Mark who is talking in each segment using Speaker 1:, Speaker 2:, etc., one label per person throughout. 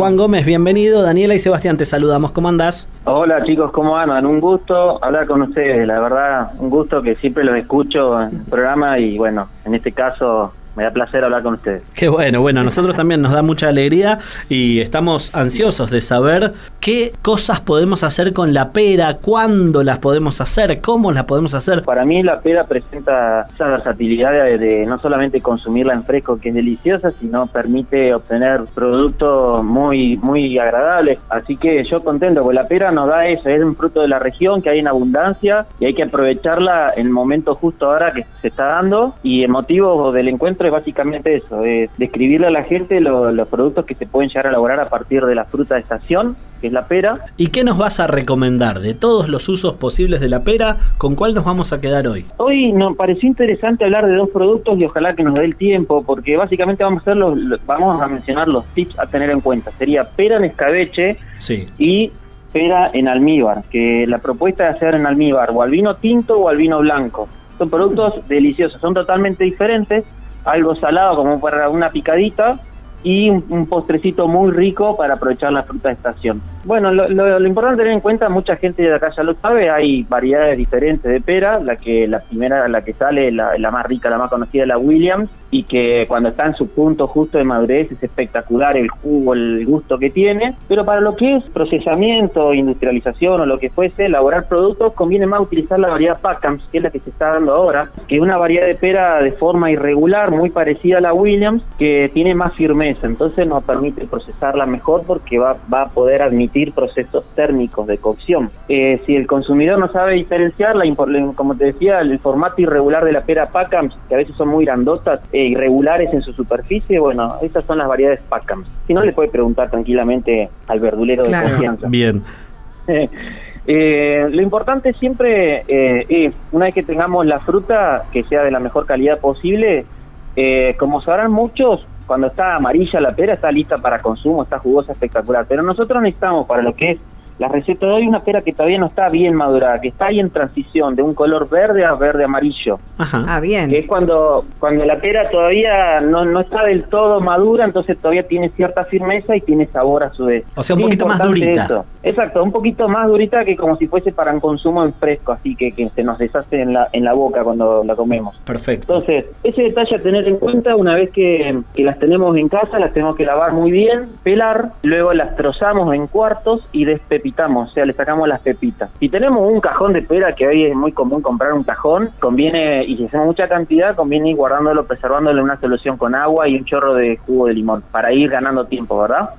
Speaker 1: Juan Gómez, bienvenido. Daniela y Sebastián, te saludamos. ¿Cómo andás?
Speaker 2: Hola chicos, ¿cómo andan? Un gusto hablar con ustedes, la verdad, un gusto que siempre los escucho en el programa y bueno, en este caso me da placer hablar con ustedes.
Speaker 1: Qué bueno, bueno, a nosotros también nos da mucha alegría y estamos ansiosos de saber qué cosas podemos hacer con la pera, cuándo las podemos hacer, cómo las podemos hacer.
Speaker 2: Para mí la pera presenta esa versatilidad de, no solamente consumirla en fresco, que es deliciosa, sino permite obtener productos muy muy agradables. Así que yo contento, porque la pera nos da eso, es un fruto de la región que hay en abundancia y hay que aprovecharla en el momento justo ahora que se está dando y el motivo del encuentro es básicamente eso, es describirle a la gente los productos que se pueden llegar a elaborar a partir de la fruta de estación, que es la pera.
Speaker 1: ¿Y qué nos vas a recomendar de todos los usos posibles de la pera? ¿Con cuál nos vamos a quedar hoy?
Speaker 2: Hoy nos pareció interesante hablar de dos productos y ojalá que nos dé el tiempo, porque básicamente vamos a hacer los, vamos a mencionar los tips a tener en cuenta. Sería pera en escabeche
Speaker 1: sí.
Speaker 2: y pera en almíbar, que la propuesta es hacer en almíbar o al vino tinto o al vino blanco. Son productos deliciosos, son totalmente diferentes, algo salado como para una picadita y un, postrecito muy rico para aprovechar la fruta de estación. Bueno, lo, importante tener en cuenta, mucha gente de acá ya lo sabe, hay variedades diferentes de pera, la que la primera, la que sale, la, la más rica, la más conocida, la Williams, y que cuando está en su punto justo de madurez es espectacular el jugo, el gusto que tiene, pero para lo que es procesamiento, industrialización o lo que fuese, elaborar productos, conviene más utilizar la variedad Packhams, que es la que se está dando ahora, que es una variedad de pera de forma irregular, muy parecida a la Williams, que tiene más firmeza, entonces nos permite procesarla mejor porque va, va a poder admitir procesos térmicos de cocción. Eh, si el consumidor no sabe diferenciarla, como te decía, el formato irregular de la pera Packhams, que a veces son muy grandotas, irregulares en su superficie, bueno, estas son las variedades Packham. Si no, le puede preguntar tranquilamente al verdulero de confianza.
Speaker 1: Bien.
Speaker 2: Eh, lo importante siempre eh, es, una vez que tengamos la fruta, que sea de la mejor calidad posible, eh, como sabrán muchos, cuando está amarilla la pera está lista para consumo, está jugosa, espectacular, pero nosotros necesitamos para lo que es la receta de hoy una pera que todavía no está bien madurada, que está ahí en transición de un color verde a verde amarillo.
Speaker 3: Ajá. Ah, bien.
Speaker 2: Que es cuando, cuando la pera todavía no, no está del todo madura, entonces todavía tiene cierta firmeza y tiene sabor a su vez.
Speaker 1: O sea, un poquito más durita.
Speaker 2: Exacto, un poquito más durita que como si fuese para un consumo en fresco, así que, que se nos deshace en la, en la boca cuando la comemos.
Speaker 1: Perfecto.
Speaker 2: Entonces, ese detalle a tener en cuenta una vez que, que las tenemos en casa, las tenemos que lavar muy bien, pelar, luego las trozamos en cuartos y despepitamos o sea, le sacamos las pepitas. Si tenemos un cajón de pera, que hoy es muy común comprar un cajón, conviene, y si hacemos mucha cantidad, conviene ir guardándolo, preservándolo en una solución con agua y un chorro de jugo de limón, para ir ganando tiempo, ¿verdad?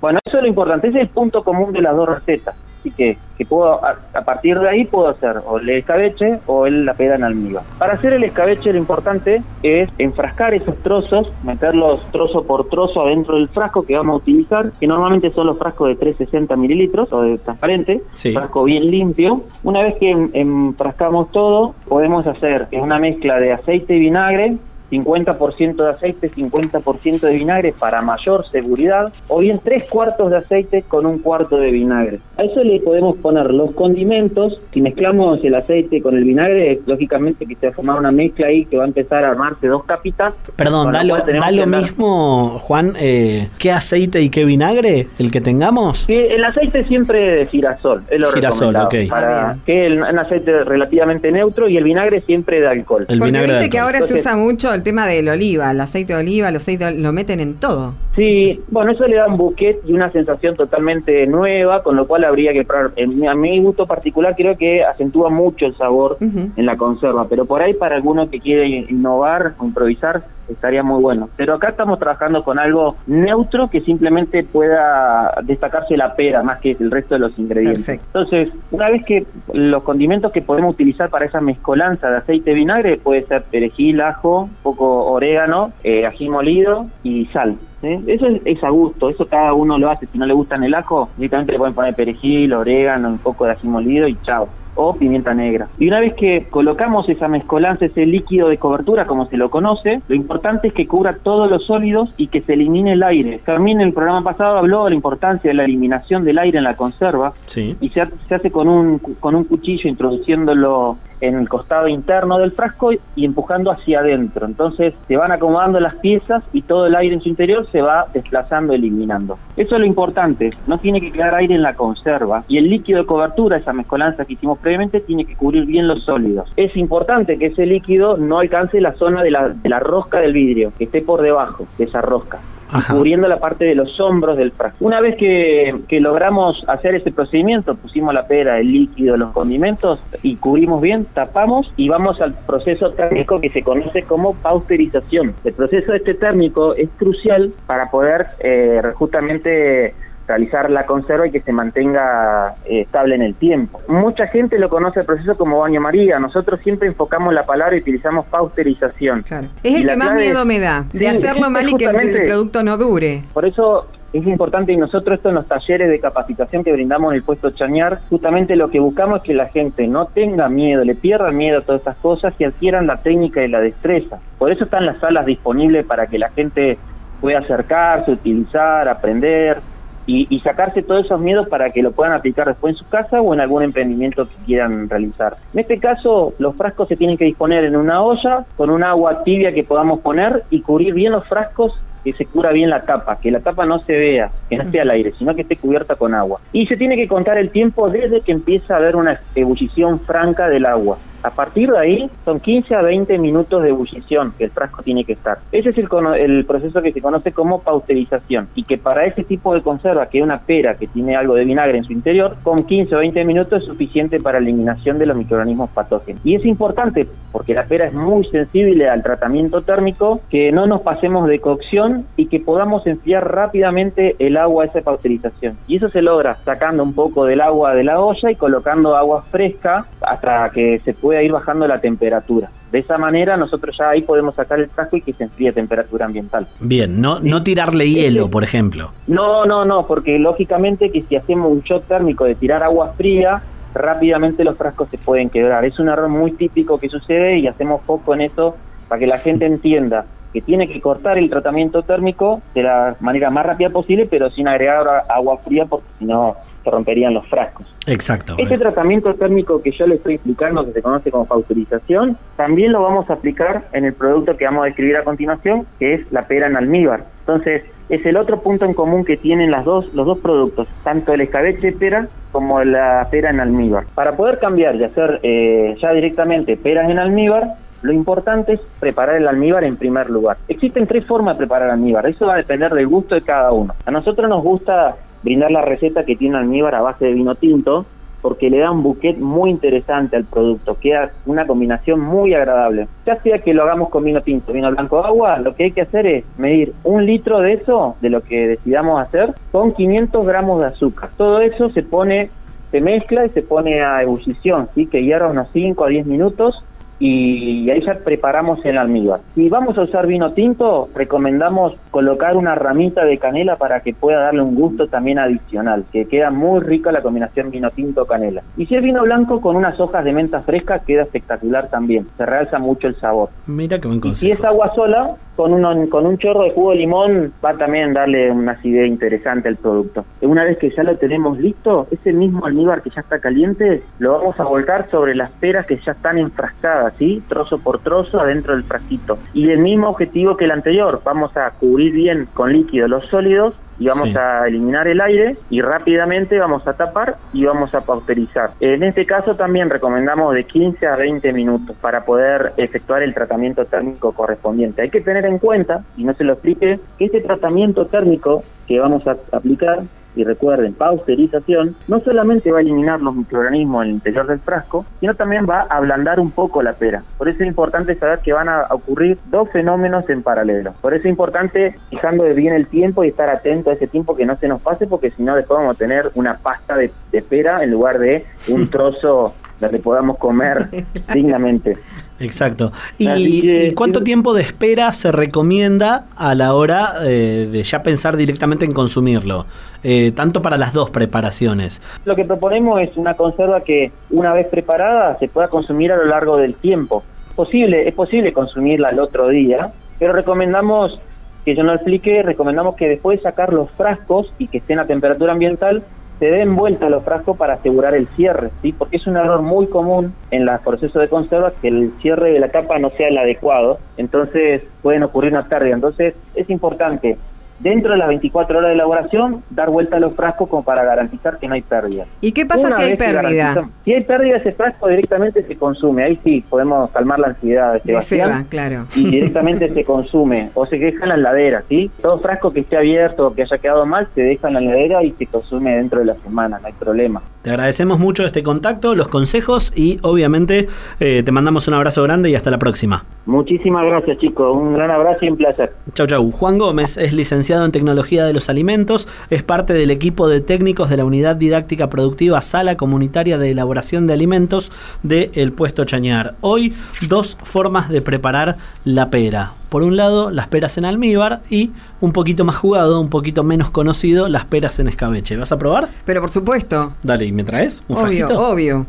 Speaker 2: Bueno, eso es lo importante, ese es el punto común de las dos recetas que, puedo a, partir de ahí puedo hacer o el escabeche o el, la pera en almíbar. Para hacer el escabeche lo importante es enfrascar esos trozos, meterlos trozo por trozo adentro del frasco que vamos a utilizar, que normalmente son los frascos de 360 mililitros o de transparente, frasco bien limpio. Una vez que enfrascamos todo, podemos hacer una mezcla de aceite y vinagre, 50% de aceite, 50% de vinagre para mayor seguridad, o bien tres cuartos de aceite con un cuarto de vinagre. A eso le podemos poner los condimentos. Si mezclamos el aceite con el vinagre, lógicamente que se va a formar una mezcla ahí que va a empezar a armarse dos capitas.
Speaker 1: Perdón, da lo, mismo, Juan, eh, ¿qué aceite y qué vinagre el que tengamos?
Speaker 2: Sí, el aceite siempre de girasol, es lo
Speaker 1: girasol, ok.
Speaker 2: Para que es un aceite relativamente neutro y el vinagre siempre de alcohol.
Speaker 3: El
Speaker 2: vinagre
Speaker 3: viste que ahora se usa mucho el tema del oliva, el aceite de oliva, el aceite lo meten en todo.
Speaker 2: Sí, bueno, eso le da un buquet y una sensación totalmente nueva, con lo cual habría que probar. A mi gusto particular creo que acentúa mucho el sabor en la conserva, pero por ahí para alguno que quiere innovar o improvisar, estaría muy bueno. Pero acá estamos trabajando con algo neutro que simplemente pueda destacarse la pera más que el resto de los ingredientes. Entonces, una vez que los condimentos que podemos utilizar para esa mezcolanza de aceite y vinagre puede ser perejil, ajo, un poco orégano, eh, ají molido y sal. Eso es, a gusto, eso cada uno lo hace. Si no le gustan el ajo, directamente le pueden poner perejil, orégano, un poco de ají molido y chao o pimienta negra. Y una vez que colocamos esa mezcolanza, ese líquido de cobertura, como se lo conoce, lo importante es que cubra todos los sólidos y que se elimine el aire. También en el programa pasado habló de la importancia de la eliminación del aire en la conserva y se, se hace con un, con un cuchillo introduciéndolo en el costado interno del frasco y empujando hacia adentro. Entonces se van acomodando las piezas y todo el aire en su interior se va desplazando, eliminando. Eso es lo importante, no tiene que quedar aire en la conserva y el líquido de cobertura, esa mezcolanza que hicimos previamente, tiene que cubrir bien los sólidos. Es importante que ese líquido no alcance la zona de la, de la rosca del vidrio, que esté por debajo de esa rosca cubriendo la parte de los hombros del frasco. Una vez que, logramos hacer ese procedimiento, pusimos la pera, el líquido, los condimentos y cubrimos bien, tapamos y vamos al proceso térmico que se conoce como pausterización. El proceso este térmico es crucial para poder eh, justamente realizar la conserva y que se mantenga eh, estable en el tiempo. Mucha gente lo conoce el proceso como baño María, nosotros siempre enfocamos la palabra y utilizamos pausterización.
Speaker 3: Es el que más miedo me da, de hacerlo mal y que el, producto no dure.
Speaker 2: Por eso es importante y nosotros esto en los talleres de capacitación que brindamos en el puesto Chañar, justamente lo que buscamos es que la gente no tenga miedo, le pierda miedo a todas estas cosas y adquieran la técnica y la destreza. Por eso están las salas disponibles para que la gente pueda acercarse, utilizar, aprender, y, sacarse todos esos miedos para que lo puedan aplicar después en su casa o en algún emprendimiento que quieran realizar. En este caso, los frascos se tienen que disponer en una olla con un agua tibia que podamos poner y cubrir bien los frascos que se cura bien la tapa, que la tapa no se vea, que no esté al aire, sino que esté cubierta con agua. Y se tiene que contar el tiempo desde que empieza a haber una ebullición franca del agua. A partir de ahí son 15 a 20 minutos de ebullición que el frasco tiene que estar. Ese es el, proceso que se conoce como pausterización y que para ese tipo de conserva, que es una pera que tiene algo de vinagre en su interior, con 15 o 20 minutos es suficiente para la eliminación de los microorganismos patógenos. Y es importante porque la pera es muy sensible al tratamiento térmico, que no nos pasemos de cocción y que podamos enfriar rápidamente el agua a esa pausterización. Y eso se logra sacando un poco del agua de la olla y colocando agua fresca hasta que se pueda ir bajando la temperatura. De esa manera nosotros ya ahí podemos sacar el frasco y que se enfríe a temperatura ambiental.
Speaker 1: Bien, no, no tirarle hielo, por ejemplo.
Speaker 2: No, no, no, porque lógicamente que si hacemos un shot térmico de tirar agua fría, rápidamente los frascos se pueden quebrar. Es un error muy típico que sucede y hacemos foco en eso para que la gente entienda que tiene que cortar el tratamiento térmico de la manera más rápida posible, pero sin agregar agua fría porque si no se romperían los frascos.
Speaker 1: Exacto.
Speaker 2: Este tratamiento térmico que yo le estoy explicando, que se conoce como pausterización, también lo vamos a aplicar en el producto que vamos a describir a continuación, que es la pera en almíbar. Entonces, es el otro punto en común que tienen las dos, los dos productos, tanto el escabeche pera como la pera en almíbar. Para poder cambiar y hacer eh, ya directamente peras en almíbar, lo importante es preparar el almíbar en primer lugar. Existen tres formas de preparar almíbar, eso va a depender del gusto de cada uno. A nosotros nos gusta brindar la receta que tiene almíbar a base de vino tinto, porque le da un bouquet muy interesante al producto, queda una combinación muy agradable. Ya sea que lo hagamos con vino tinto, vino blanco, agua, lo que hay que hacer es medir un litro de eso, de lo que decidamos hacer, con 500 gramos de azúcar. Todo eso se pone, se mezcla y se pone a ebullición, ¿sí? que hierva unos 5 a 10 minutos y ahí ya preparamos el almíbar. Si vamos a usar vino tinto, recomendamos colocar una ramita de canela para que pueda darle un gusto también adicional, que queda muy rica la combinación vino tinto-canela. Y si es vino blanco con unas hojas de menta fresca, queda espectacular también, se realza mucho el sabor.
Speaker 1: Mira qué buen consejo.
Speaker 2: si es agua sola, con, uno, con un chorro de jugo de limón va también darle una acidez interesante al producto. Una vez que ya lo tenemos listo, ese mismo almíbar que ya está caliente, lo vamos a volcar sobre las peras que ya están enfrascadas, ¿sí? Trozo por trozo adentro del frasquito. Y el mismo objetivo que el anterior, vamos a cubrir bien con líquido los sólidos y vamos a eliminar el aire y rápidamente vamos a tapar y vamos a pausterizar. En este caso también recomendamos de 15 a 20 minutos para poder efectuar el tratamiento térmico correspondiente. Hay que tener en cuenta, y no se lo explique, que este tratamiento térmico que vamos a aplicar y recuerden, pausterización, no solamente va a eliminar los microorganismos en el interior del frasco, sino también va a ablandar un poco la pera. Por eso es importante saber que van a ocurrir dos fenómenos en paralelo. Por eso es importante fijando bien el tiempo y estar atento a ese tiempo que no se nos pase, porque si no después vamos a tener una pasta de, de pera en lugar de un trozo donde podamos comer dignamente.
Speaker 1: Exacto. ¿Y, cuánto tiempo de espera se recomienda a la hora eh, de ya pensar directamente en consumirlo? Eh, tanto para las dos preparaciones.
Speaker 2: Lo que proponemos es una conserva que una vez preparada se pueda consumir a lo largo del tiempo. Posible, es posible consumirla al otro día, pero recomendamos que yo no explique, recomendamos que después de sacar los frascos y que estén a temperatura ambiental, se den vuelta los frascos para asegurar el cierre, ¿sí? porque es un error muy común en los procesos de conserva que el cierre de la capa no sea el adecuado, entonces pueden ocurrir una pérdida. Entonces es importante dentro de las 24 horas de elaboración, dar vuelta a los frascos como para garantizar que no hay pérdida.
Speaker 3: ¿Y qué pasa
Speaker 2: Una
Speaker 3: si hay pérdida?
Speaker 2: Si hay pérdida, ese frasco directamente se consume. Ahí sí podemos calmar la ansiedad de
Speaker 3: De
Speaker 2: Sebastián.
Speaker 3: Seba, claro.
Speaker 2: y directamente se consume o se deja en la heladera, ¿sí? Todo frasco que esté abierto o que haya quedado mal se deja en la heladera y se consume dentro de la semana, no hay problema.
Speaker 1: Te agradecemos mucho este contacto, los consejos y obviamente eh, te mandamos un abrazo grande y hasta la próxima.
Speaker 2: Muchísimas gracias chicos, un gran abrazo y un placer.
Speaker 1: Chau, chau. Juan Gómez es licenciado en Tecnología de los Alimentos, es parte del equipo de técnicos de la Unidad Didáctica Productiva Sala Comunitaria de Elaboración de Alimentos de El Puesto Chañar. Hoy, dos formas de preparar la pera. Por un lado, las peras en almíbar y un poquito más jugado, un poquito menos conocido, las peras en escabeche. ¿Vas a probar?
Speaker 3: Pero por supuesto,
Speaker 1: Dale, ¿y me traes un
Speaker 3: obvio,
Speaker 1: frasquito?
Speaker 3: obvio.